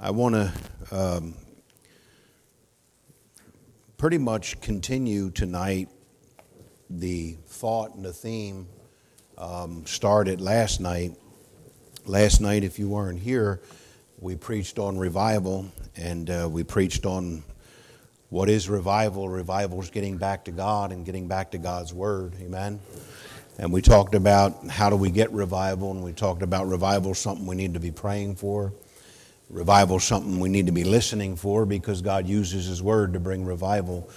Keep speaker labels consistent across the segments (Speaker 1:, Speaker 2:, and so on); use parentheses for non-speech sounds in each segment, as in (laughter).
Speaker 1: I want to um, pretty much continue tonight the thought and the theme um, started last night. Last night, if you weren't here, we preached on revival and uh, we preached on what is revival. Revival is getting back to God and getting back to God's Word. Amen. And we talked about how do we get revival, and we talked about revival, something we need to be praying for. Revival is something we need to be listening for because God uses His Word to bring revival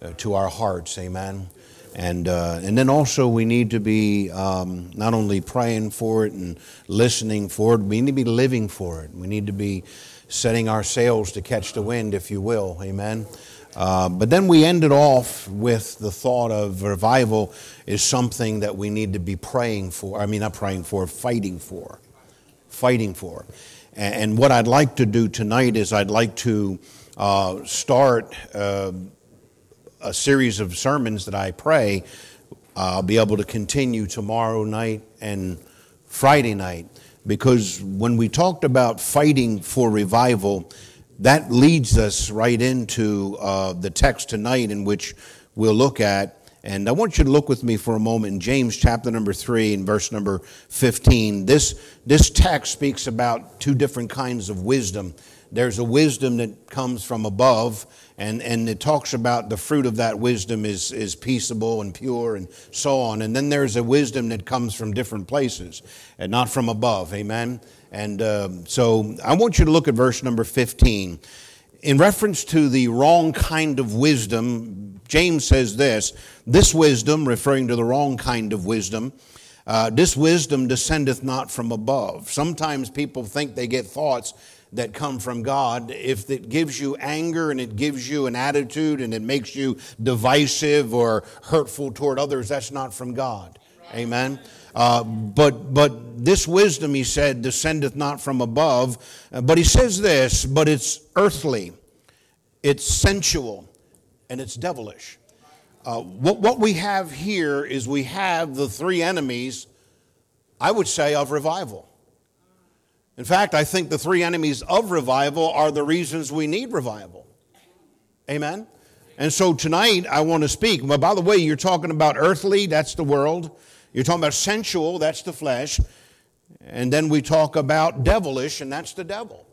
Speaker 1: uh, to our hearts. Amen. And, uh, and then also, we need to be um, not only praying for it and listening for it, we need to be living for it. We need to be setting our sails to catch the wind, if you will. Amen. Uh, but then we ended off with the thought of revival is something that we need to be praying for. I mean, not praying for, fighting for. Fighting for. And what I'd like to do tonight is I'd like to uh, start uh, a series of sermons that I pray I'll be able to continue tomorrow night and Friday night. Because when we talked about fighting for revival, that leads us right into uh, the text tonight, in which we'll look at and I want you to look with me for a moment in James chapter number 3 and verse number 15. This, this text speaks about two different kinds of wisdom. There's a wisdom that comes from above, and, and it talks about the fruit of that wisdom is, is peaceable and pure and so on. And then there's a wisdom that comes from different places and not from above. Amen? And um, so I want you to look at verse number 15. In reference to the wrong kind of wisdom, James says this this wisdom, referring to the wrong kind of wisdom, uh, this wisdom descendeth not from above. Sometimes people think they get thoughts that come from God. If it gives you anger and it gives you an attitude and it makes you divisive or hurtful toward others, that's not from God. Amen. Uh, but but this wisdom, he said, descendeth not from above. Uh, but he says this, but it's earthly, it's sensual, and it's devilish. Uh, what, what we have here is we have the three enemies, I would say, of revival. In fact, I think the three enemies of revival are the reasons we need revival. Amen? And so tonight I want to speak. By the way, you're talking about earthly, that's the world. You're talking about sensual, that's the flesh. And then we talk about devilish, and that's the devil.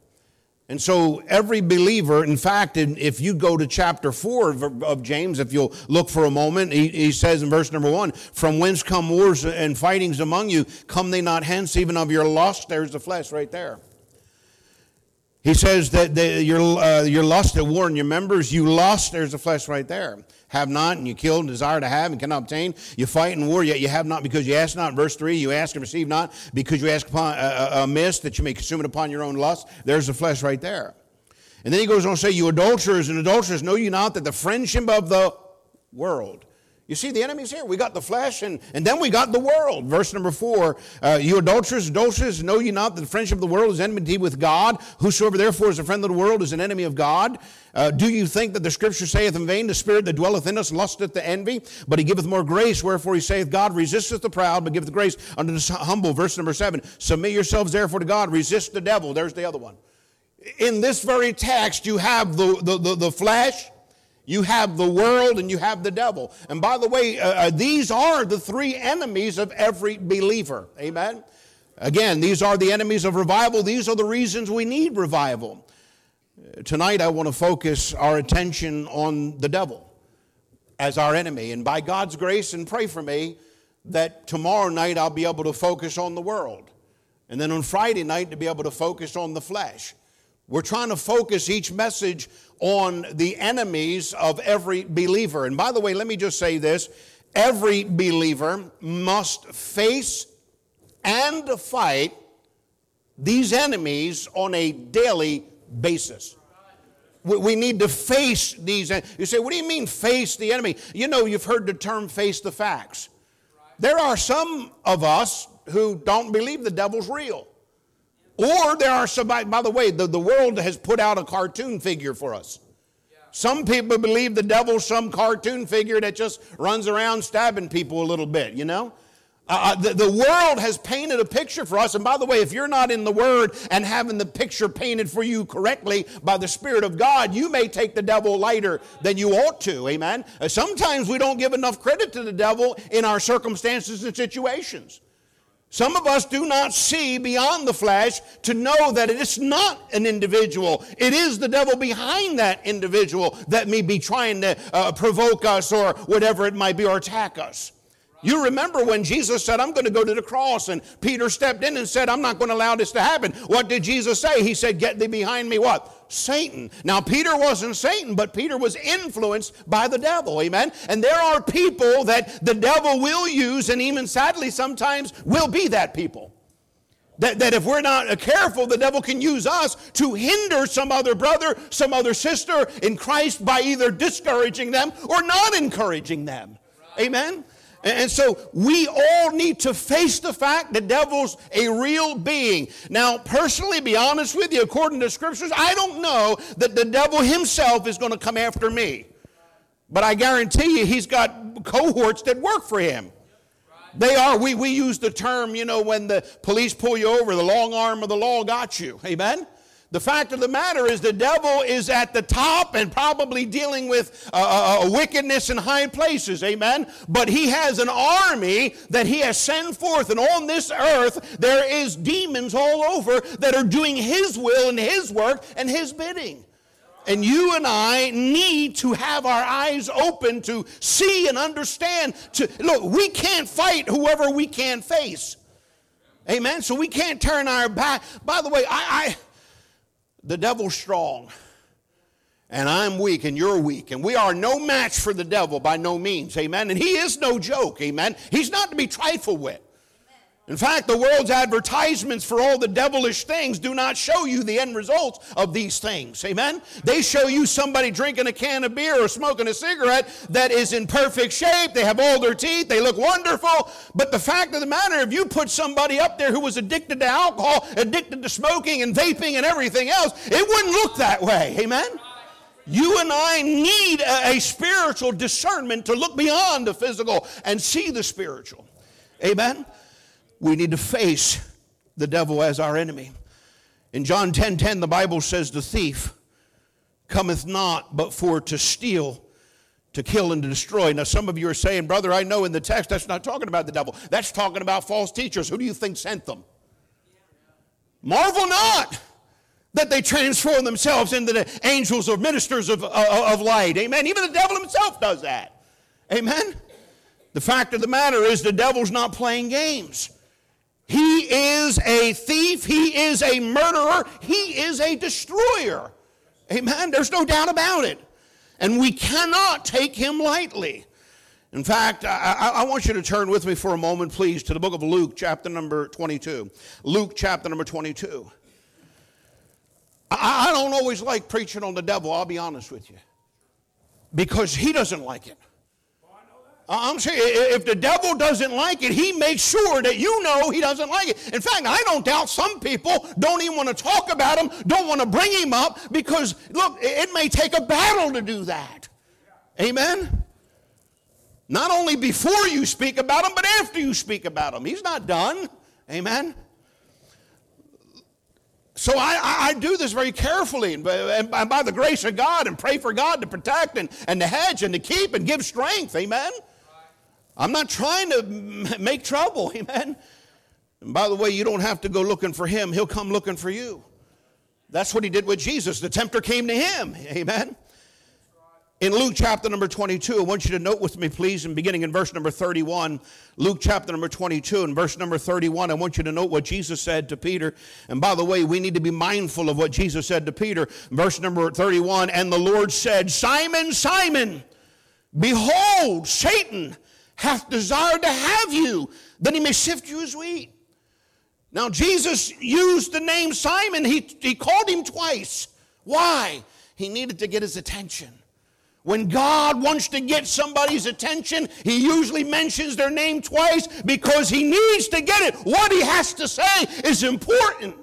Speaker 1: And so, every believer, in fact, if you go to chapter 4 of James, if you'll look for a moment, he, he, says in verse number 1 From whence come wars and fightings among you? Come they not hence, even of your lust? There's the flesh right there. He says that the, your, uh, your lust at war in your members, you lust, there's the flesh right there have not, and you kill and desire to have and cannot obtain. You fight in war, yet you have not because you ask not. Verse 3, you ask and receive not because you ask upon, uh, uh, amiss that you may consume it upon your own lust. There's the flesh right there. And then he goes on to say, You adulterers and adulterers, know you not that the friendship of the world you see, the enemy's here. We got the flesh, and, and then we got the world. Verse number four uh, You adulterers, adulterers, know ye not that the friendship of the world is enmity with God? Whosoever therefore is a friend of the world is an enemy of God. Uh, do you think that the scripture saith in vain, The spirit that dwelleth in us lusteth to envy? But he giveth more grace, wherefore he saith, God resisteth the proud, but giveth grace unto the humble. Verse number seven Submit yourselves therefore to God, resist the devil. There's the other one. In this very text, you have the, the, the, the flesh you have the world and you have the devil. And by the way, uh, uh, these are the three enemies of every believer. Amen? Again, these are the enemies of revival. These are the reasons we need revival. Tonight, I want to focus our attention on the devil as our enemy. And by God's grace, and pray for me that tomorrow night I'll be able to focus on the world. And then on Friday night to be able to focus on the flesh. We're trying to focus each message on the enemies of every believer. And by the way, let me just say this every believer must face and fight these enemies on a daily basis. We need to face these. You say, what do you mean face the enemy? You know, you've heard the term face the facts. There are some of us who don't believe the devil's real. Or there are some, by the way, the, the world has put out a cartoon figure for us. Some people believe the devil's some cartoon figure that just runs around stabbing people a little bit, you know? Uh, the, the world has painted a picture for us. And by the way, if you're not in the Word and having the picture painted for you correctly by the Spirit of God, you may take the devil lighter than you ought to. Amen. Uh, sometimes we don't give enough credit to the devil in our circumstances and situations. Some of us do not see beyond the flesh to know that it is not an individual. It is the devil behind that individual that may be trying to uh, provoke us or whatever it might be or attack us. You remember when Jesus said, I'm going to go to the cross, and Peter stepped in and said, I'm not going to allow this to happen. What did Jesus say? He said, Get thee behind me, what? Satan. Now, Peter wasn't Satan, but Peter was influenced by the devil. Amen? And there are people that the devil will use, and even sadly sometimes will be that people. That, that if we're not careful, the devil can use us to hinder some other brother, some other sister in Christ by either discouraging them or not encouraging them. Amen? And so we all need to face the fact the devil's a real being. Now, personally, be honest with you, according to scriptures, I don't know that the devil himself is going to come after me. But I guarantee you, he's got cohorts that work for him. They are, we, we use the term, you know, when the police pull you over, the long arm of the law got you. Amen? The fact of the matter is, the devil is at the top and probably dealing with uh, uh, uh, wickedness in high places. Amen. But he has an army that he has sent forth, and on this earth there is demons all over that are doing his will and his work and his bidding. And you and I need to have our eyes open to see and understand. To look, we can't fight whoever we can't face. Amen. So we can't turn our back. By the way, I, I the devil's strong, and I'm weak, and you're weak, and we are no match for the devil by no means. Amen. And he is no joke. Amen. He's not to be trifled with. In fact, the world's advertisements for all the devilish things do not show you the end results of these things. Amen? They show you somebody drinking a can of beer or smoking a cigarette that is in perfect shape. They have all their teeth. They look wonderful. But the fact of the matter, if you put somebody up there who was addicted to alcohol, addicted to smoking and vaping and everything else, it wouldn't look that way. Amen? You and I need a, a spiritual discernment to look beyond the physical and see the spiritual. Amen? We need to face the devil as our enemy. In John 10 10, the Bible says, The thief cometh not but for to steal, to kill, and to destroy. Now, some of you are saying, Brother, I know in the text that's not talking about the devil. That's talking about false teachers. Who do you think sent them? Marvel not that they transform themselves into the angels or ministers of, of, of light. Amen. Even the devil himself does that. Amen. The fact of the matter is, the devil's not playing games. He is a thief. He is a murderer. He is a destroyer. Amen. There's no doubt about it. And we cannot take him lightly. In fact, I, I, want you to turn with me for a moment, please, to the book of Luke, chapter number 22. Luke, chapter number 22. I, I don't always like preaching on the devil, I'll be honest with you, because he doesn't like it. I'm saying if the devil doesn't like it, he makes sure that you know he doesn't like it. In fact, I don't doubt some people don't even want to talk about him, don't want to bring him up because, look, it may take a battle to do that. Amen? Not only before you speak about him, but after you speak about him. He's not done. Amen? So I, I, do this very carefully and by, the grace of God and pray for God to protect and, and to hedge and to keep and give strength. Amen? I'm not trying to make trouble, (laughs) amen. And by the way, you don't have to go looking for him, he'll come looking for you. That's what he did with Jesus. The tempter came to him, (laughs) amen. In Luke chapter number 22, I want you to note with me, please, and beginning in verse number 31, Luke chapter number 22 and verse number 31, I want you to note what Jesus said to Peter. And by the way, we need to be mindful of what Jesus said to Peter. Verse number 31, and the Lord said, Simon, Simon, behold, Satan hath desired to have you, that he may sift you as wheat. Now, Jesus used the name Simon. He, he called him twice. Why? He needed to get his attention. When God wants to get somebody's attention, he usually mentions their name twice because he needs to get it. What he has to say is important.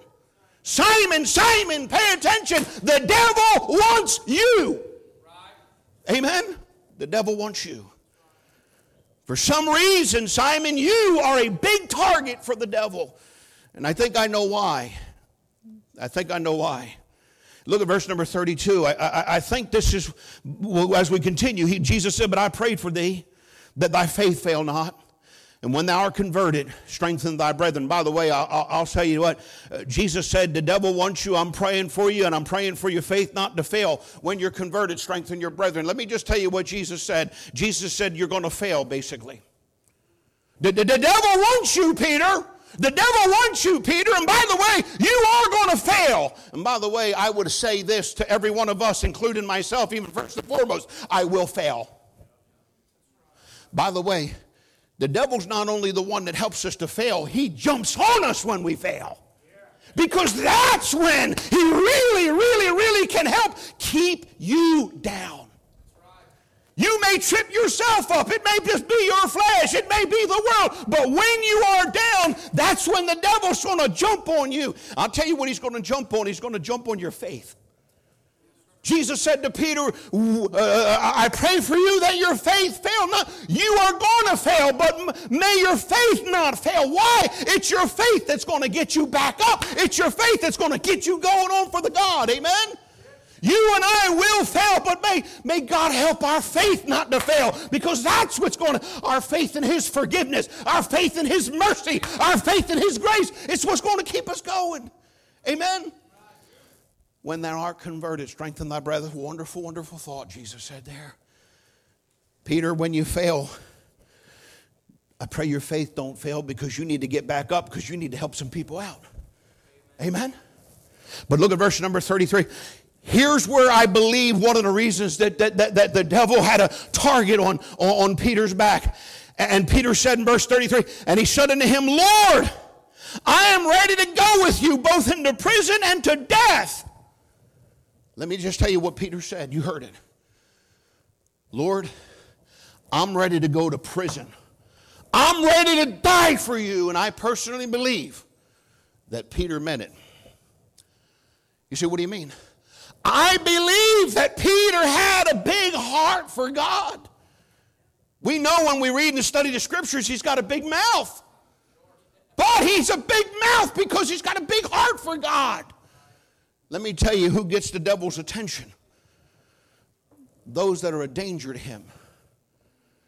Speaker 1: Simon, Simon, pay attention. The devil wants you. Amen? The devil wants you. For some reason, Simon, you are a big target for the devil. And I think I know why. I think I know why. Look at verse number 32. I, I, I think this is, Well, as we continue, he, Jesus said, But I prayed for thee that thy faith fail not. And when thou art converted, strengthen thy brethren. By the way, I'll, I'll tell you what, uh, Jesus said, The devil wants you. I'm praying for you, and I'm praying for your faith not to fail. When you're converted, strengthen your brethren. Let me just tell you what Jesus said. Jesus said, You're going to fail, basically. The, the, the devil wants you, Peter. The devil wants you, Peter. And by the way, you are going to fail. And by the way, I would say this to every one of us, including myself, even first and foremost I will fail. By the way, the devil's not only the one that helps us to fail, he jumps on us when we fail. Because that's when he really, really, really can help keep you down. You may trip yourself up. It may just be your flesh. It may be the world. But when you are down, that's when the devil's going to jump on you. I'll tell you what he's going to jump on. He's going to jump on your faith. Jesus said to Peter, uh, I pray for you that your faith fail not. You are going to fail, but may your faith not fail. Why? It's your faith that's going to get you back up. It's your faith that's going to get you going on for the God. Amen? You and I will fail, but may, may God help our faith not to fail because that's what's going to, our faith in His forgiveness, our faith in His mercy, our faith in His grace, it's what's going to keep us going. Amen? When thou art converted, strengthen thy brethren. Wonderful, wonderful thought, Jesus said there. Peter, when you fail, I pray your faith don't fail because you need to get back up because you need to help some people out. Amen? But look at verse number 33. Here's where I believe one of the reasons that, that, that, that the devil had a target on, on, on Peter's back. And Peter said in verse 33, and he said unto him, Lord, I am ready to go with you both into prison and to death. Let me just tell you what Peter said. You heard it. Lord, I'm ready to go to prison. I'm ready to die for you. And I personally believe that Peter meant it. You say, what do you mean? I believe that Peter had a big heart for God. We know when we read and study the scriptures, he's got a big mouth. But he's a big mouth because he's got a big heart for God. Let me tell you who gets the devil's attention those that are a danger to him.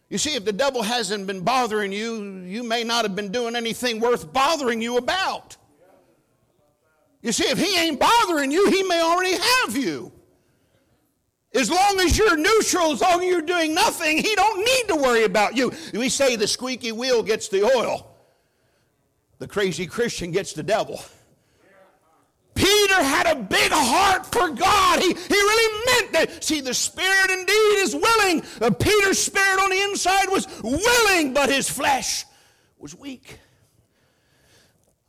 Speaker 1: You see, if the devil hasn't been bothering you, you may not have been doing anything worth bothering you about. You see, if he ain't bothering you, he may already have you. As long as you're neutral, as long as you're doing nothing, he don't need to worry about you. We say the squeaky wheel gets the oil. The crazy Christian gets the devil. Peter had a big heart for God. He, he really meant that. See, the spirit indeed is willing. Uh, Peter's spirit on the inside was willing, but his flesh was weak.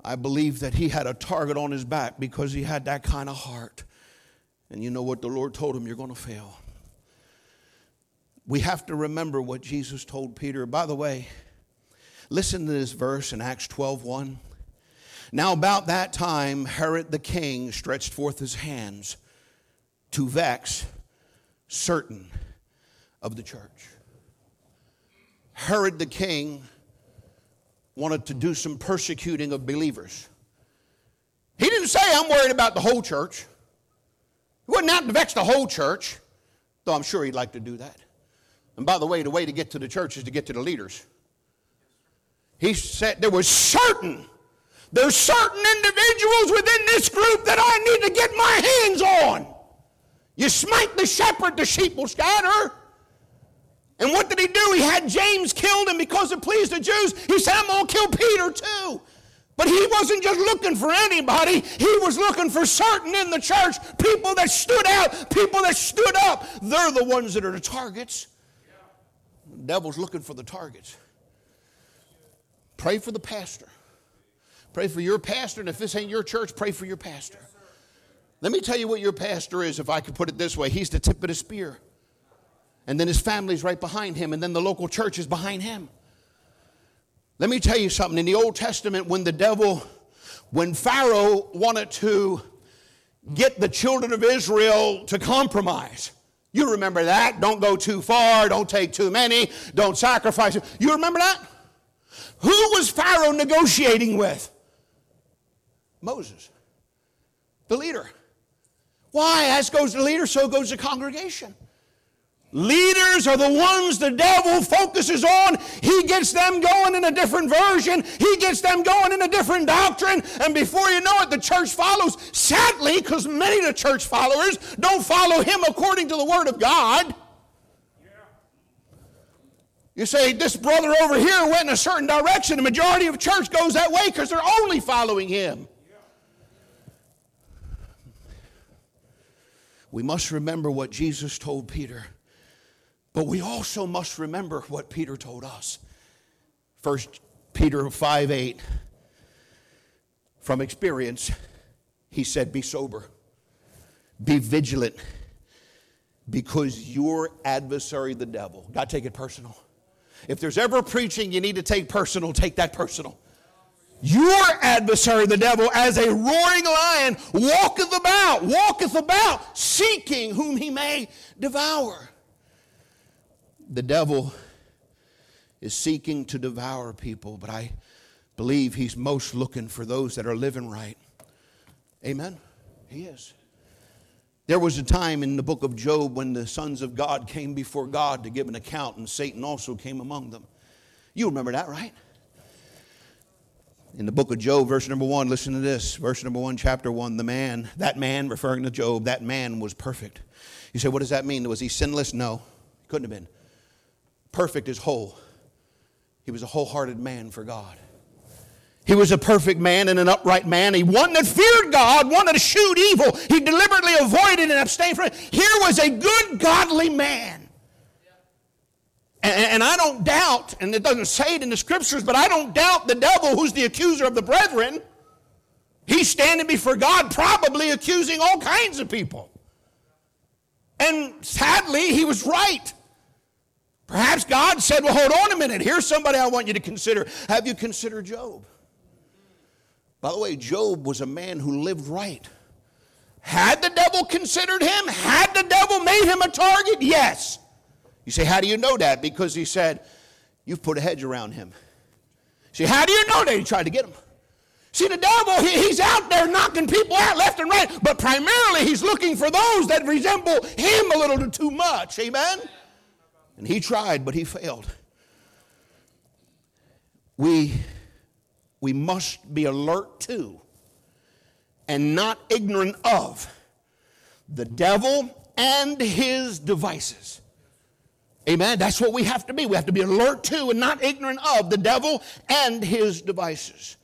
Speaker 1: I believe that he had a target on his back because he had that kind of heart. And you know what the Lord told him? You're going to fail. We have to remember what Jesus told Peter. By the way, listen to this verse in Acts 12 1. Now, about that time, Herod the king stretched forth his hands to vex certain of the church. Herod the king wanted to do some persecuting of believers. He didn't say, I'm worried about the whole church. He wasn't out to vex the whole church, though I'm sure he'd like to do that. And by the way, the way to get to the church is to get to the leaders. He said there was certain there's certain individuals within this group that I need to get my hands on. You smite the shepherd, the sheep will scatter. And what did he do? He had James killed, and because it pleased the Jews, he said, I'm going to kill Peter too. But he wasn't just looking for anybody, he was looking for certain in the church, people that stood out, people that stood up. They're the ones that are the targets. The devil's looking for the targets. Pray for the pastor. Pray for your pastor, and if this ain't your church, pray for your pastor. Let me tell you what your pastor is, if I could put it this way. He's the tip of the spear. And then his family's right behind him, and then the local church is behind him. Let me tell you something. In the Old Testament, when the devil, when Pharaoh wanted to get the children of Israel to compromise, You remember that? Don't go too far, don't take too many, don't sacrifice. You remember that? Who was Pharaoh negotiating with? Moses, the leader. Why? As goes the leader, so goes the congregation. Leaders are the ones the devil focuses on. He gets them going in a different version. He gets them going in a different doctrine. And before you know it, the church follows. Sadly, because many of the church followers don't follow him according to the Word of God. You say, this brother over here went in a certain direction. The majority of church goes that way because they're only following him. We must remember what Jesus told Peter. But we also must remember what Peter told us. First Peter 5 8. From experience, he said, Be sober, be vigilant, because your adversary, the devil, God, take it personal. If there's ever preaching you need to take personal, take that personal. Your adversary, the devil, as a roaring lion, walketh about, walketh about, seeking whom he may devour the devil is seeking to devour people, but I believe he's most looking for those that are living right. Amen? He is. There was a time in the book of Job when the sons of God came before God to give an account, and Satan also came among them. You remember that, right? In the book of Job, verse number one, listen to this. Verse number one, chapter one, the man, that man, referring to Job, that man was perfect. You say, what does that mean? Was he sinless? No, couldn't have been perfect is whole. He was a wholehearted man for God. He was a perfect man and an upright man. He one that feared God, one that eschewed evil. He deliberately avoided and abstained from it. Here was a good, godly man. And, I don't doubt, and it doesn't say it in the scriptures, but I don't doubt the devil, who's the accuser of the brethren. He's standing before God, probably accusing all kinds of people. And sadly, he was right. Perhaps God said, Well, hold on a minute. Here's somebody I want you to consider. Have you considered Job? By the way, Job was a man who lived right. Had the devil considered him? Had the devil made him a target? Yes. You say, How do you know that? Because he said, You've put a hedge around him. See, how do you know that he tried to get him? See, the devil, he, he's out there knocking people out left and right, but primarily he's looking for those that resemble him a little too much. Amen? And he tried, but he failed. We, we must be alert to and not ignorant of the devil and his devices. Amen. That's what we have to be. We have to be alert to and not ignorant of the devil and his devices.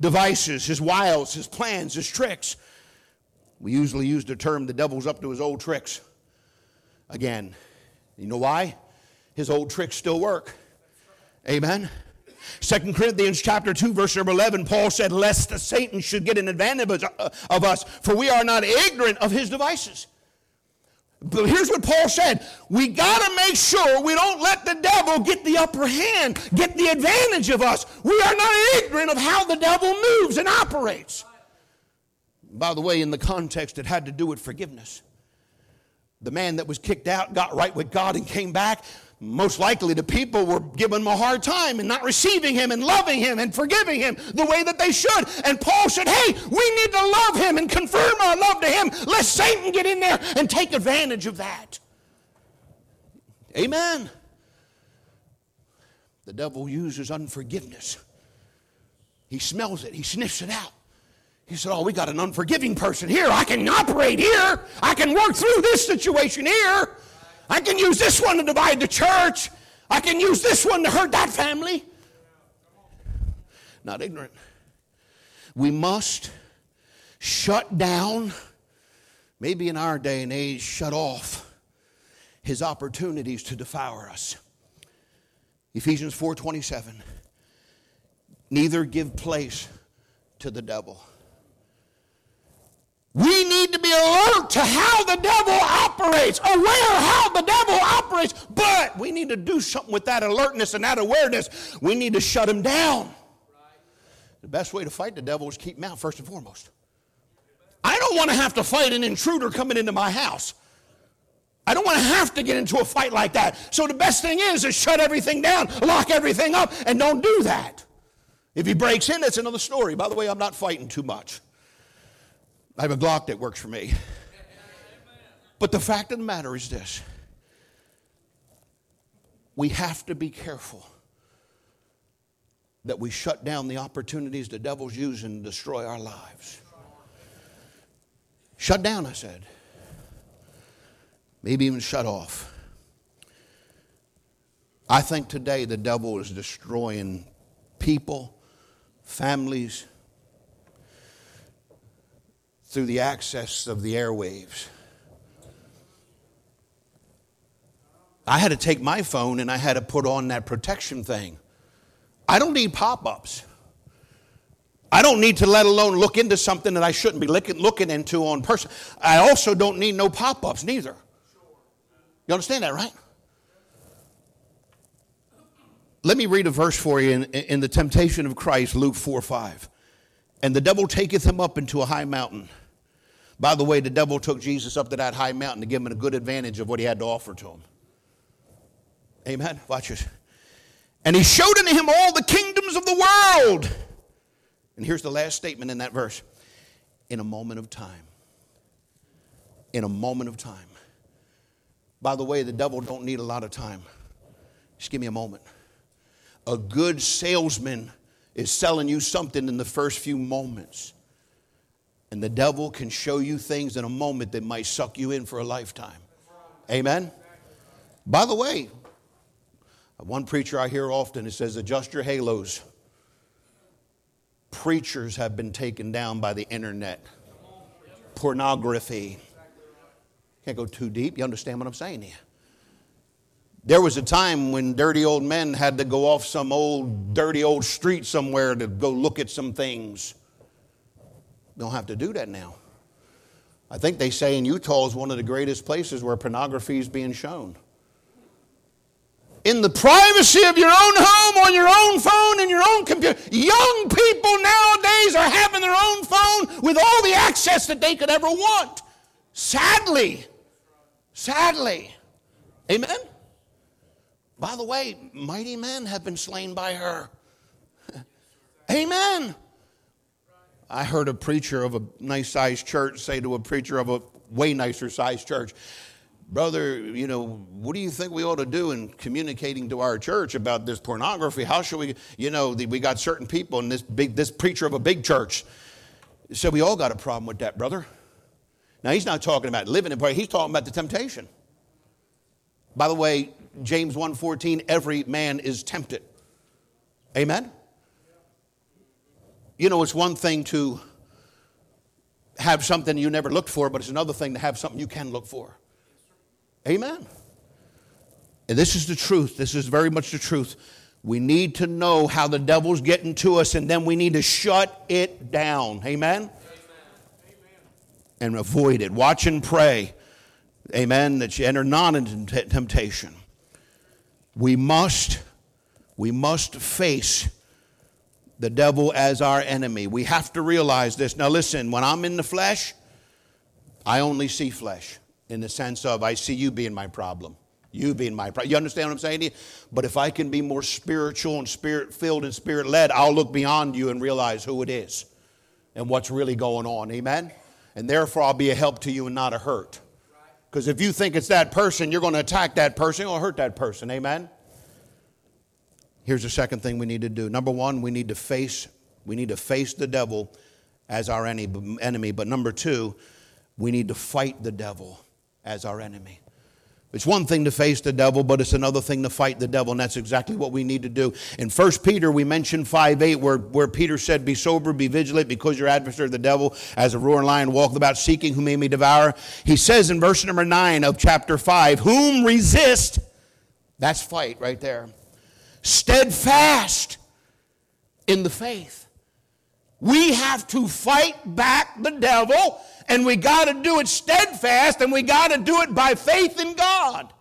Speaker 1: Devices, his wiles, his plans, his tricks. We usually use the term the devil's up to his old tricks. Again, you know why? his old tricks still work. Amen. Second Corinthians chapter 2 verse number 11 Paul said lest the Satan should get an advantage of uh, us for we are not ignorant of his devices. But here's what Paul said we got to make sure we don't let the devil get the upper hand, get the advantage of us. We are not ignorant of how the devil moves and operates. By the way, in the context, it had to do with forgiveness. The man that was kicked out got right with God and came back most likely the people were giving him a hard time and not receiving him and loving him and forgiving him the way that they should. And Paul said, Hey, we need to love him and confirm our love to him, lest Satan get in there and take advantage of that. Amen. The devil uses unforgiveness. He smells it, he sniffs it out. He said, Oh, we got an unforgiving person here. I can operate here. I can work through this situation here. I can use this one to divide the church. I can use this one to hurt that family. Not ignorant. We must shut down, maybe in our day and age, shut off his opportunities to devour us. Ephesians 4:27 Neither give place to the devil. We need to be alert to how the devil operates, aware how the devil operates, but we need to do something with that alertness and that awareness. We need to shut him down. The best way to fight the devil is keep him out first and foremost. I don't want to have to fight an intruder coming into my house. I don't want to have to get into a fight like that. So the best thing is to shut everything down, lock everything up, and don't do that. If he breaks in, that's another story. By the way, I'm not fighting too much. I have a Glock that works for me. But the fact of the matter is this we have to be careful that we shut down the opportunities the devil's using to destroy our lives. Shut down, I said. Maybe even shut off. I think today the devil is destroying people, families, through the access of the airwaves. I had to take my phone and I had to put on that protection thing. I don't need pop ups. I don't need to let alone look into something that I shouldn't be looking, looking into on person. I also don't need no pop ups neither. You understand that, right? Let me read a verse for you in, in the temptation of Christ, Luke 4 5. And the devil taketh him up into a high mountain. By the way, the devil took Jesus up to that high mountain to give him a good advantage of what he had to offer to him. Amen. Watch this. And he showed unto him all the kingdoms of the world. And here's the last statement in that verse in a moment of time. In a moment of time. By the way, the devil don't need a lot of time. Just give me a moment. A good salesman is selling you something in the first few moments. And the devil can show you things in a moment that might suck you in for a lifetime. Amen? By the way, one preacher I hear often it says, adjust your halos. Preachers have been taken down by the internet, pornography. Can't go too deep. You understand what I'm saying here? There was a time when dirty old men had to go off some old, dirty old street somewhere to go look at some things. Don't have to do that now. I think they say in Utah is one of the greatest places where pornography is being shown in the privacy of your own home, on your own phone, in your own computer. Young people nowadays are having their own phone with all the access that they could ever want. Sadly, sadly. Amen? By the way, mighty men have been slain by her. (laughs) Amen. I heard a preacher of a nice sized church say to a preacher of a way nicer sized church, brother, you know, what do you think we ought to do in communicating to our church about this pornography? How should we, you know, we got certain people in this big, this preacher of a big church. So we all got a problem with that, brother. Now he's not talking about living in prayer. He's talking about the temptation. By the way, James 1:14, every man is tempted. Amen. You know, it's one thing to have something you never looked for, but it's another thing to have something you can look for. Amen. And this is the truth. This is very much the truth. We need to know how the devil's getting to us, and then we need to shut it down. Amen? Amen. And avoid it. Watch and pray. Amen. That you enter not into temptation. We must, we must face the devil as our enemy. We have to realize this. Now, listen, when I'm in the flesh, I only see flesh in the sense of I see you being my problem. You being my problem. You understand what I'm saying? But if I can be more spiritual and spirit filled and spirit led, I'll look beyond you and realize who it is and what's really going on. Amen? And therefore, I'll be a help to you and not a hurt. Because if you think it's that person, you're going to attack that person, you're going to hurt that person. Amen? Here's the second thing we need to do. Number one, we need to face, we need to face the devil as our enemy. But number two, we need to fight the devil as our enemy. It's one thing to face the devil, but it's another thing to fight the devil, and that's exactly what we need to do. In 1 Peter, we mentioned 5 8, where, where Peter said, Be sober, be vigilant, because your adversary, the devil, as a roaring lion, walketh about seeking whom he may devour. He says in verse number 9 of chapter 5, Whom resist, that's fight right there, steadfast in the faith. We have to fight back the devil and we got to do it steadfast, and we got to do it by faith in God.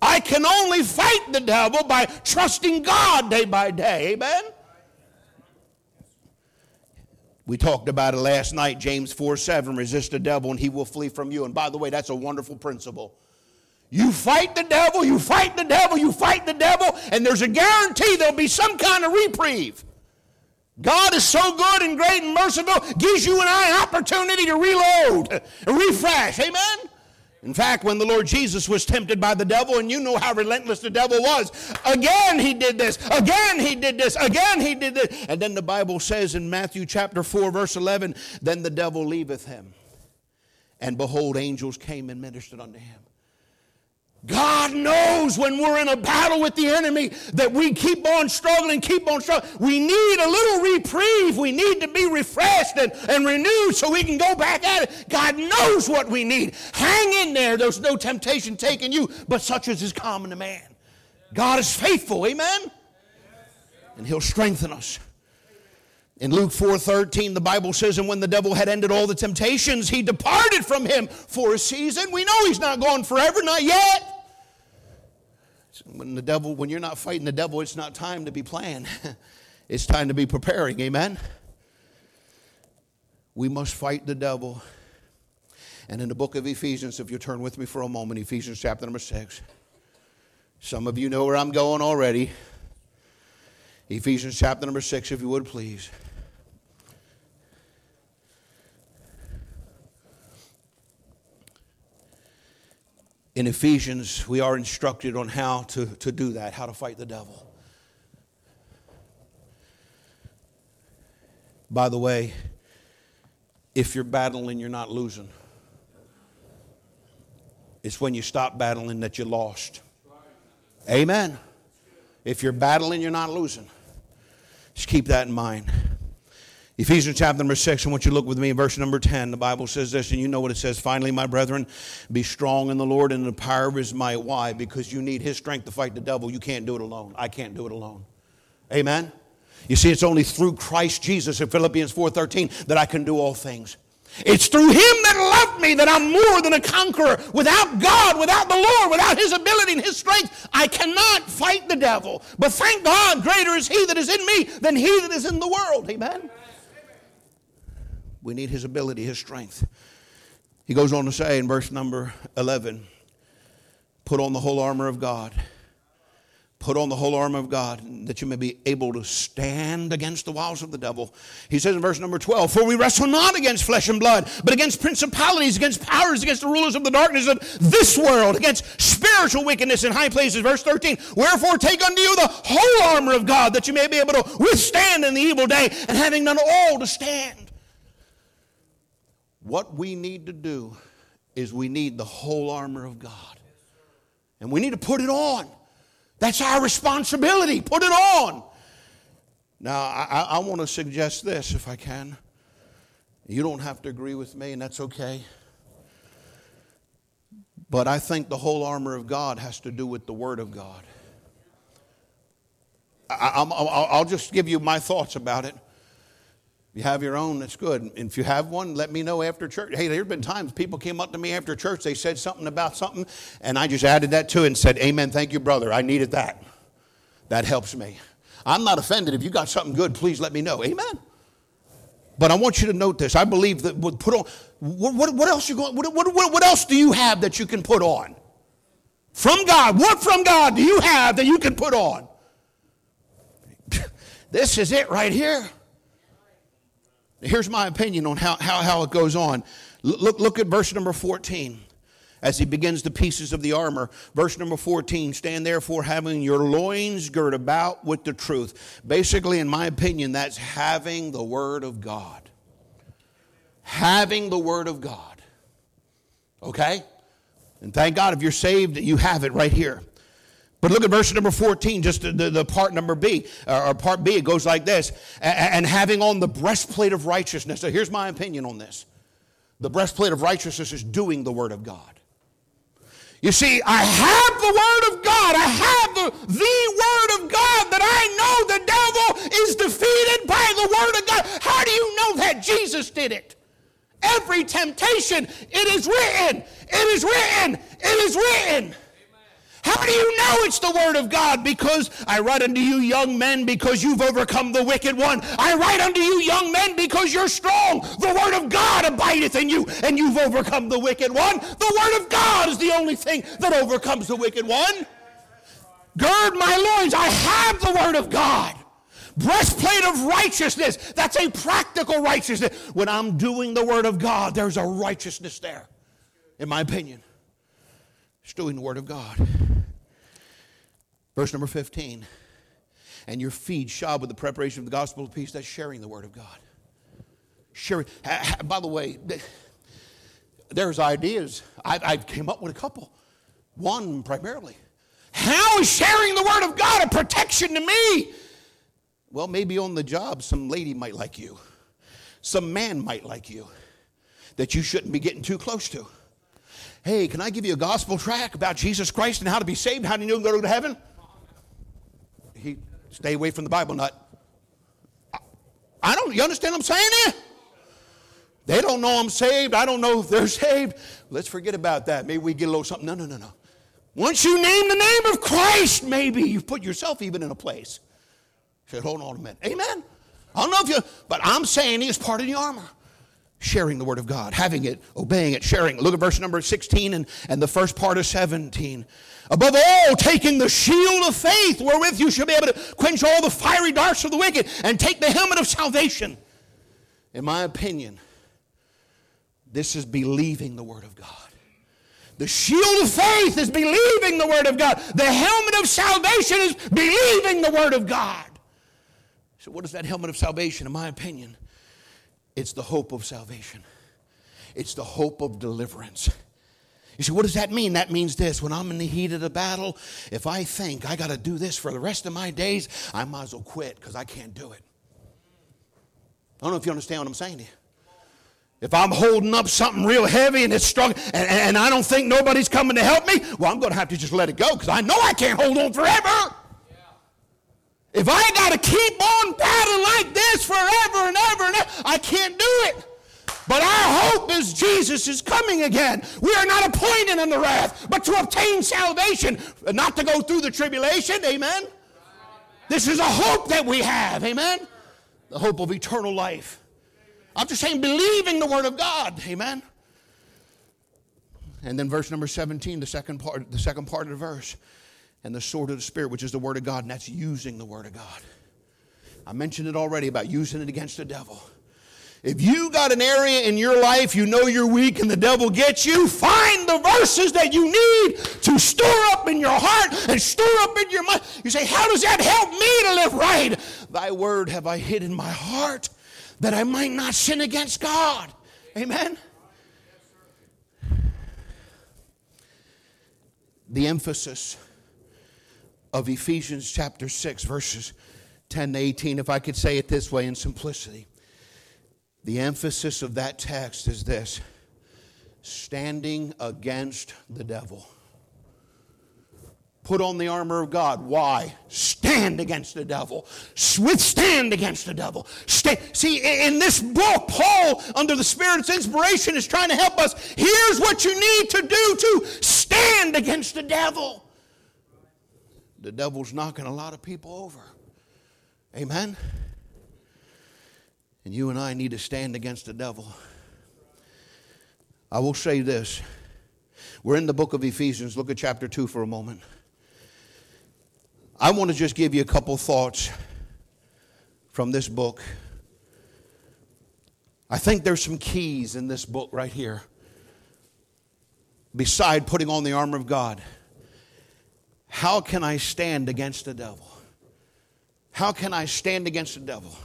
Speaker 1: I can only fight the devil by trusting God day by day. Amen? We talked about it last night, James 4 7. Resist the devil and he will flee from you. And by the way, that's a wonderful principle. You fight the devil, you fight the devil, you fight the devil, and there's a guarantee there'll be some kind of reprieve. God is so good and great and merciful, gives you and I an opportunity to reload, refresh. Amen? In fact, when the Lord Jesus was tempted by the devil, and you know how relentless the devil was, again he did this, again he did this, again he did this. And then the Bible says in Matthew chapter 4, verse 11, then the devil leaveth him. And behold, angels came and ministered unto him. God knows when we're in a battle with the enemy that we keep on struggling, keep on struggling. We need a little reprieve. We need to be refreshed and, and renewed so we can go back at it. God knows what we need. Hang in there. There's no temptation taking you, but such as is common to man. God is faithful. Amen? And He'll strengthen us. In Luke 4:13 the Bible says and when the devil had ended all the temptations he departed from him for a season. We know he's not gone forever, not yet. When the devil when you're not fighting the devil, it's not time to be playing. (laughs) it's time to be preparing. Amen. We must fight the devil. And in the book of Ephesians, if you turn with me for a moment, Ephesians chapter number 6. Some of you know where I'm going already. Ephesians chapter number 6 if you would please. In Ephesians, we are instructed on how to, to do that, how to fight the devil. By the way, if you're battling, you're not losing. It's when you stop battling that you lost. Amen. If you're battling, you're not losing. Just keep that in mind. Ephesians chapter number 6, I want you to look with me in verse number 10. The Bible says this, and you know what it says. Finally, my brethren, be strong in the Lord and in the power of his might. Why? Because you need his strength to fight the devil. You can't do it alone. I can't do it alone. Amen? You see, it's only through Christ Jesus in Philippians 4.13 that I can do all things. It's through him that loved me that I'm more than a conqueror. Without God, without the Lord, without his ability and his strength, I cannot fight the devil. But thank God, greater is he that is in me than he that is in the world. Amen? We need his ability, his strength. He goes on to say in verse number 11 put on the whole armor of God. Put on the whole armor of God that you may be able to stand against the wiles of the devil. He says in verse number 12, For we wrestle not against flesh and blood, but against principalities, against powers, against the rulers of the darkness of this world, against spiritual wickedness in high places. Verse 13, Wherefore take unto you the whole armor of God that you may be able to withstand in the evil day, and having done all to stand. What we need to do is we need the whole armor of God. And we need to put it on. That's our responsibility. Put it on. Now, I, I want to suggest this if I can. You don't have to agree with me, and that's okay. But I think the whole armor of God has to do with the Word of God. I, will just give you my thoughts about it you have your own, that's good. If you have one, let me know after church. Hey, there have been times people came up to me after church, they said something about something, and I just added that to it and said, Amen, thank you, brother. I needed that. That helps me. I'm not offended. If you got something good, please let me know. Amen. But I want you to note this. I believe that put on what, what, what else you going what, what, what else do you have that you can put on? From God. What from God do you have that you can put on? (laughs) this is it right here. Here's my opinion on how, how, how it goes on. Look, look at verse number 14 as he begins the pieces of the armor. Verse number 14 stand therefore having your loins girt about with the truth. Basically, in my opinion, that's having the Word of God. Having the Word of God. Okay? And thank God if you're saved, you have it right here. But look at verse number 14, just the, the, the part number B, uh, or part B, it goes like this and having on the breastplate of righteousness. So here's my opinion on this the breastplate of righteousness is doing the Word of God. You see, I have the Word of God. I have the, the Word of God that I know the devil is defeated by the Word of God. How do you know that? Jesus did it. Every temptation, it is written, it is written, it is written. How do you know it's the word of God? Because I write unto you, young men, because you've overcome the wicked one. I write unto you, young men, because you're strong. The word of God abideth in you, and you've overcome the wicked one. The word of God is the only thing that overcomes the wicked one. Gird my loins. I have the word of God. Breastplate of righteousness. That's a practical righteousness. When I'm doing the word of God, there's a righteousness there, in my opinion. It's doing the word of God. Verse number 15. And your feet shod with the preparation of the gospel of peace. That's sharing the word of God. Sharing. By the way, there's ideas. I, I came up with a couple. One primarily. How is sharing the word of God a protection to me? Well, maybe on the job, some lady might like you, some man might like you that you shouldn't be getting too close to. Hey, can I give you a gospel track about Jesus Christ and how to be saved? How know go to heaven? He stay away from the Bible nut. I don't. You understand what I'm saying? They don't know I'm saved. I don't know if they're (laughs) saved. Let's forget about that. Maybe we get a little something. No, no, no, no. Once you name the name of Christ, maybe you put yourself even in a place. Said, hold on a minute. Amen. I don't know if you, but I'm saying he is part of the armor. Sharing the word of God, having it, obeying it, sharing. Look at verse number 16 and, and the first part of 17. Above all, taking the shield of faith, wherewith you shall be able to quench all the fiery darts of the wicked, and take the helmet of salvation. In my opinion, this is believing the word of God. The shield of faith is believing the word of God. The helmet of salvation is believing the word of God. So, what is that helmet of salvation? In my opinion, it's the hope of salvation, it's the hope of deliverance. You see, what does that mean? That means this when I'm in the heat of the battle, if I think I got to do this for the rest of my days, I might as well quit because I can't do it. I don't know if you understand what I'm saying to you. If I'm holding up something real heavy and it's strong and, and I don't think nobody's coming to help me, well, I'm going to have to just let it go because I know I can't hold on forever. If I got to keep on battling like this forever and ever and ever, I can't do it. But our hope is Jesus is coming again. We are not appointed in the wrath, but to obtain salvation, not to go through the tribulation. Amen. This is a hope that we have. Amen. The hope of eternal life. I'm just saying, believing the word of God. Amen. And then verse number 17, the second part, the second part of the verse and the sword of the Spirit, which is the Word of God, and that's using the Word of God. I mentioned it already about using it against the devil. If you got an area in your life you know you're weak and the devil gets you, find the verses that you need to store up in your heart and store up in your mind. You say, How does that help me to live right? Thy word have I hid in my heart that I might not sin against God. Amen. The emphasis of Ephesians chapter 6, verses 10 to 18, if I could say it this way in simplicity. The emphasis of that text is this standing against the devil. Put on the armor of God. Why? Stand against the devil. Withstand against the devil. Stay. See, in this book, Paul, under the Spirit's inspiration, is trying to help us. Here's what you need to do to stand against the devil the devil's knocking a lot of people over. Amen? And you and I need to stand against the devil. I will say this. We're in the book of Ephesians. Look at chapter 2 for a moment. I want to just give you a couple thoughts from this book. I think there's some keys in this book right here. Beside putting on the armor of God. How can I stand against the devil? How can I stand against the devil?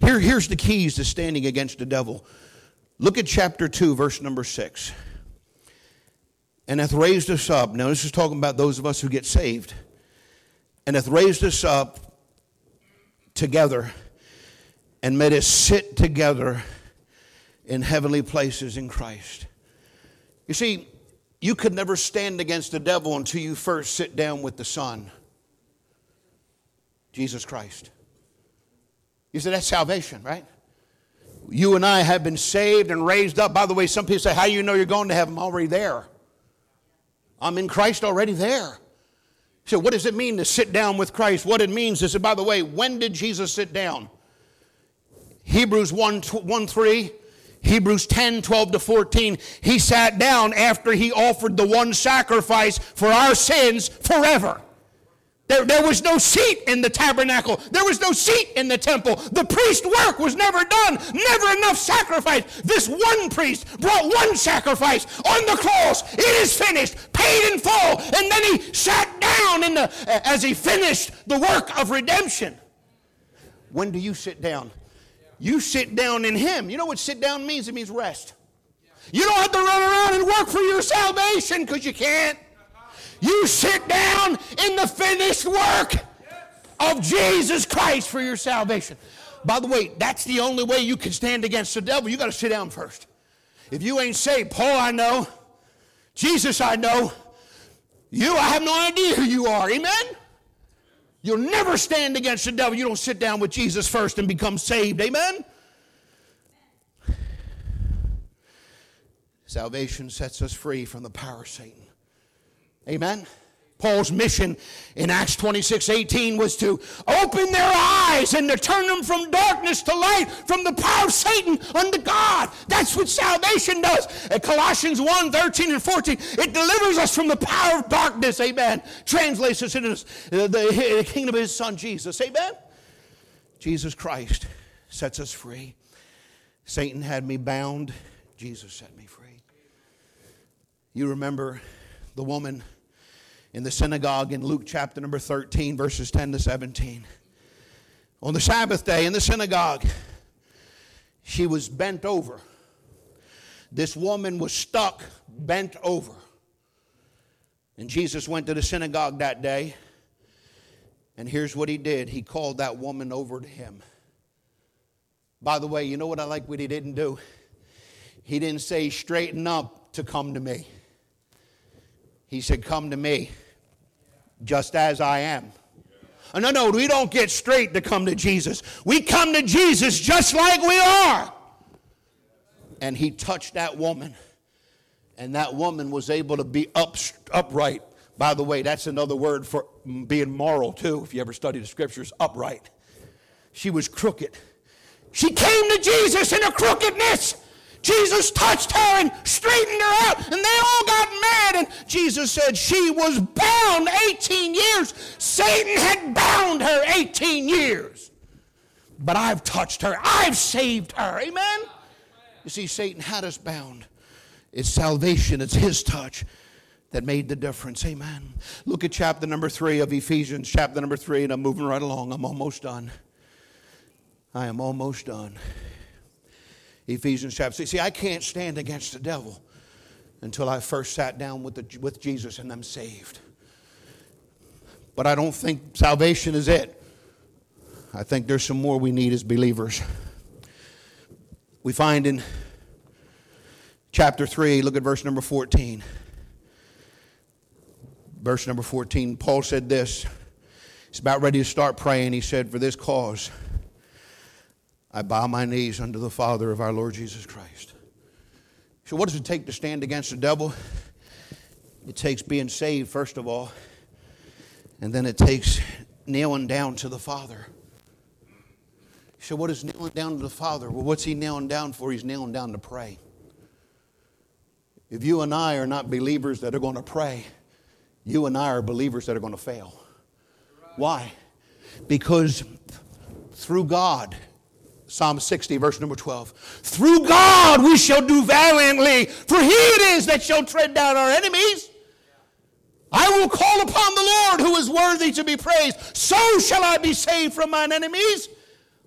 Speaker 1: Here, here's the keys to standing against the devil. Look at chapter 2, verse number 6. And hath raised us up. Now, this is talking about those of us who get saved. And hath raised us up together and made us sit together in heavenly places in Christ. You see, you could never stand against the devil until you first sit down with the Son, Jesus Christ. You say that's salvation, right? You and I have been saved and raised up. By the way, some people say, How do you know you're going to heaven? I'm already there. I'm in Christ already there. So, what does it mean to sit down with Christ? What it means is, by the way, when did Jesus sit down? Hebrews 1, 1 3, Hebrews 10 12 to 14. He sat down after he offered the one sacrifice for our sins forever. There, there was no seat in the tabernacle. There was no seat in the temple. The priest work was never done. Never enough sacrifice. This one priest brought one sacrifice on the cross. It is finished, paid in full. And then he sat down in the, as he finished the work of redemption. When do you sit down? You sit down in him. You know what sit down means? It means rest. You don't have to run around and work for your salvation because you can't. You sit down in the finished work of Jesus Christ for your salvation. By the way, that's the only way you can stand against the devil. You got to sit down first. If you ain't saved, Paul, I know. Jesus, I know. You, I have no idea who you are. Amen? You'll never stand against the devil. You don't sit down with Jesus first and become saved. Amen? Salvation sets us free from the power of Satan. Amen. Paul's mission in Acts 26 18 was to open their eyes and to turn them from darkness to light, from the power of Satan unto God. That's what salvation does. At Colossians 1 13 and 14, it delivers us from the power of darkness. Amen. Translates us into the, the kingdom of his son Jesus. Amen. Jesus Christ sets us free. Satan had me bound, Jesus set me free. You remember the woman in the synagogue in Luke chapter number 13, verses 10 to 17. On the Sabbath day in the synagogue, she was bent over. This woman was stuck, bent over. And Jesus went to the synagogue that day, and here's what he did he called that woman over to him. By the way, you know what I like what he didn't do? He didn't say, straighten up to come to me. He said, Come to me just as I am. Oh, no, no, we don't get straight to come to Jesus. We come to Jesus just like we are. And he touched that woman, and that woman was able to be up, upright. By the way, that's another word for being moral, too, if you ever study the scriptures, upright. She was crooked. She came to Jesus in a crookedness. Jesus touched her and straightened her out, and they all got mad. And Jesus said she was bound 18 years. Satan had bound her 18 years. But I've touched her, I've saved her. Amen? You see, Satan had us bound. It's salvation, it's his touch that made the difference. Amen. Look at chapter number three of Ephesians, chapter number three, and I'm moving right along. I'm almost done. I am almost done. Ephesians chapter 6. See, I can't stand against the devil until I first sat down with, the, with Jesus and I'm saved. But I don't think salvation is it. I think there's some more we need as believers. We find in chapter 3, look at verse number 14. Verse number 14, Paul said this. He's about ready to start praying. He said, For this cause, I bow my knees unto the Father of our Lord Jesus Christ. So, what does it take to stand against the devil? It takes being saved, first of all, and then it takes kneeling down to the Father. So, what is kneeling down to the Father? Well, what's he kneeling down for? He's kneeling down to pray. If you and I are not believers that are going to pray, you and I are believers that are going to fail. Why? Because through God, Psalm 60, verse number 12. Through God we shall do valiantly, for he it is that shall tread down our enemies. I will call upon the Lord who is worthy to be praised. So shall I be saved from mine enemies.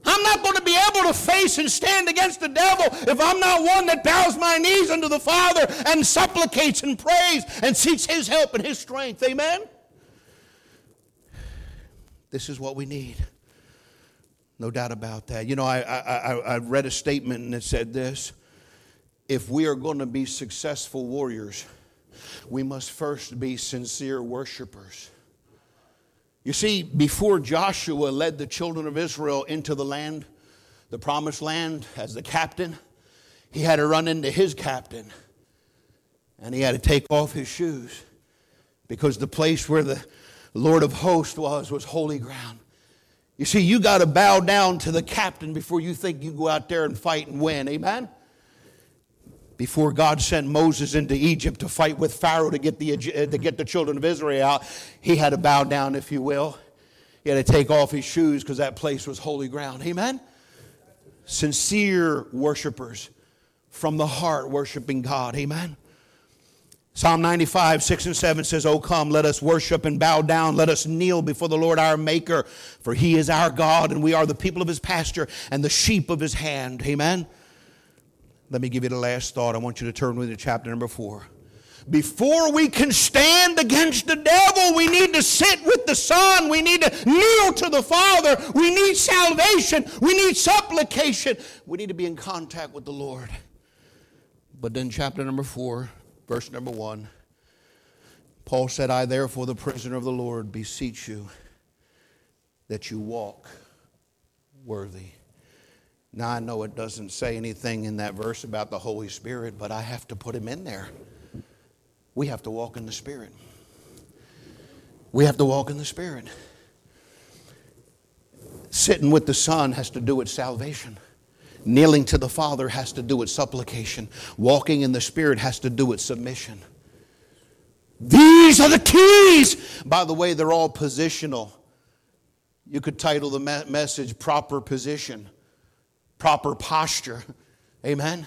Speaker 1: I'm not going to be able to face and stand against the devil if I'm not one that bows my knees unto the Father and supplicates and prays and seeks his help and his strength. Amen? This is what we need. No doubt about that. You know, I, I, I read a statement and it said this if we are going to be successful warriors, we must first be sincere worshipers. You see, before Joshua led the children of Israel into the land, the promised land, as the captain, he had to run into his captain and he had to take off his shoes because the place where the Lord of hosts was was holy ground. You see, you got to bow down to the captain before you think you go out there and fight and win. Amen? Before God sent Moses into Egypt to fight with Pharaoh to get the, uh, to get the children of Israel out, he had to bow down, if you will. He had to take off his shoes because that place was holy ground. Amen? Sincere worshipers from the heart worshiping God. Amen? Psalm 95, 6 and 7 says, Oh, come, let us worship and bow down. Let us kneel before the Lord our Maker, for he is our God, and we are the people of his pasture and the sheep of his hand. Amen. Let me give you the last thought. I want you to turn with me to chapter number 4. Before we can stand against the devil, we need to sit with the Son. We need to kneel to the Father. We need salvation. We need supplication. We need to be in contact with the Lord. But then, chapter number 4, Verse number one Paul said, I therefore, the prisoner of the Lord, beseech you that you walk worthy. Now, I know it doesn't say anything in that verse about the Holy Spirit, but I have to put him in there. We have to walk in the Spirit. We have to walk in the Spirit. Sitting with the Son has to do with salvation. Kneeling to the Father has to do with supplication. Walking in the Spirit has to do with submission. These are the keys. By the way, they're all positional. You could title the me- message Proper Position, Proper Posture. Amen.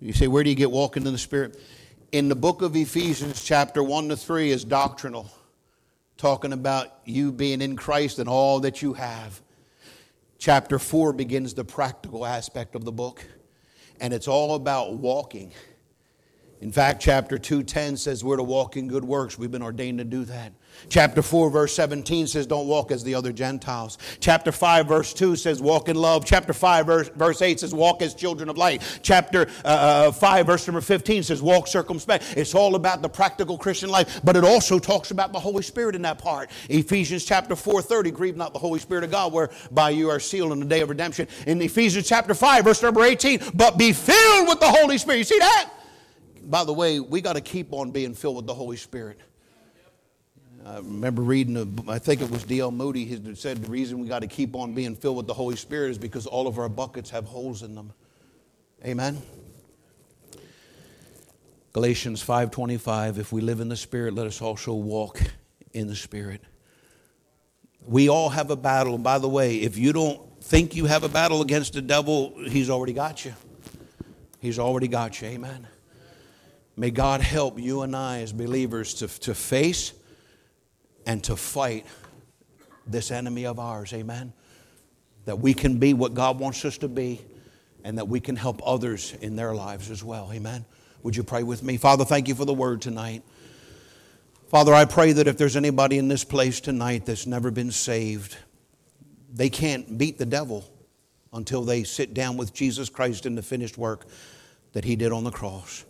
Speaker 1: You say, where do you get walking in the Spirit? In the book of Ephesians, chapter 1 to 3, is doctrinal, talking about you being in Christ and all that you have. Chapter 4 begins the practical aspect of the book, and it's all about walking. In fact, chapter 2:10 says we're to walk in good works. We've been ordained to do that. Chapter 4, verse 17 says, Don't walk as the other Gentiles. Chapter 5, verse 2 says, Walk in love. Chapter 5, verse, verse 8 says, Walk as children of light. Chapter uh, uh 5, verse number 15 says, Walk circumspect. It's all about the practical Christian life, but it also talks about the Holy Spirit in that part. Ephesians chapter 4, 30, grieve not the Holy Spirit of God, whereby you are sealed in the day of redemption. In Ephesians chapter 5, verse number 18, but be filled with the Holy Spirit. You see that? By the way, we got to keep on being filled with the Holy Spirit. I remember reading, a, I think it was D.L. Moody, he said the reason we got to keep on being filled with the Holy Spirit is because all of our buckets have holes in them. Amen. Galatians 5:25 if we live in the spirit let us also walk in the spirit. We all have a battle. And by the way, if you don't think you have a battle against the devil, he's already got you. He's already got you. Amen. May God help you and I as believers to, to face and to fight this enemy of ours. Amen. That we can be what God wants us to be and that we can help others in their lives as well. Amen. Would you pray with me? Father, thank you for the word tonight. Father, I pray that if there's anybody in this place tonight that's never been saved, they can't beat the devil until they sit down with Jesus Christ in the finished work that he did on the cross.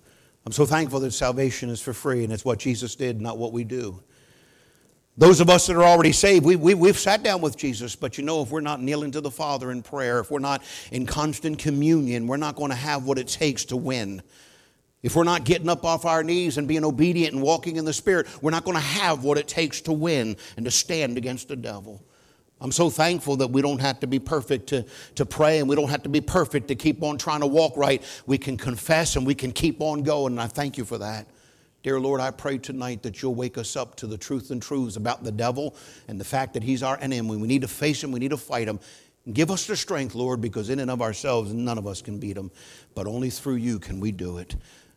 Speaker 1: I'm so thankful that salvation is for free and it's what Jesus did, not what we do. Those of us that are already saved, we, we, we've sat down with Jesus, but you know, if we're not kneeling to the Father in prayer, if we're not in constant communion, we're not going to have what it takes to win. If we're not getting up off our knees and being obedient and walking in the Spirit, we're not going to have what it takes to win and to stand against the devil. I'm so thankful that we don't have to be perfect to, to pray and we don't have to be perfect to keep on trying to walk right. We can confess and we can keep on going, and I thank you for that. Dear Lord, I pray tonight that you'll wake us up to the truth and truths about the devil and the fact that he's our enemy. We need to face him, we need to fight him. Give us the strength, Lord, because in and of ourselves, none of us can beat him, but only through you can we do it.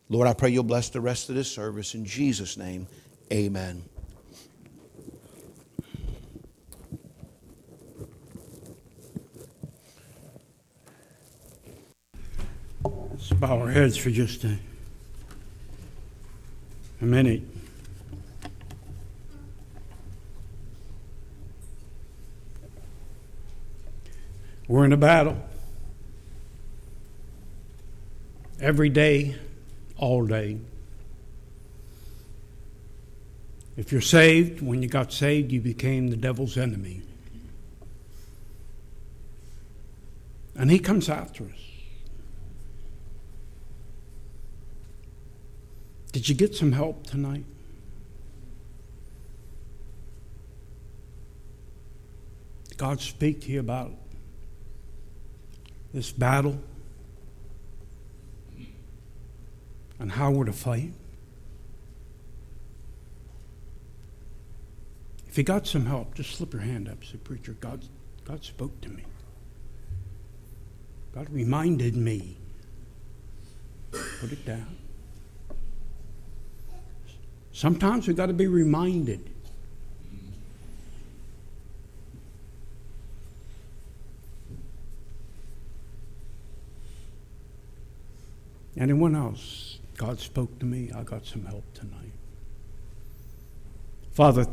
Speaker 1: Lord, I pray you'll bless the rest of this service. In Jesus' name, amen.
Speaker 2: Let's bow our heads for just a a minute. We're in a battle. Every day, all day. If you're saved, when you got saved, you became the devil's enemy. And he comes after us. Did you get some help tonight? God speak to you about this battle and how we're to fight? If you got some help, just slip your hand up. Say, Preacher, God, God spoke to me. God reminded me. Put it down. Sometimes we've got to be reminded. Anyone else? God spoke to me. I got some help tonight. Father,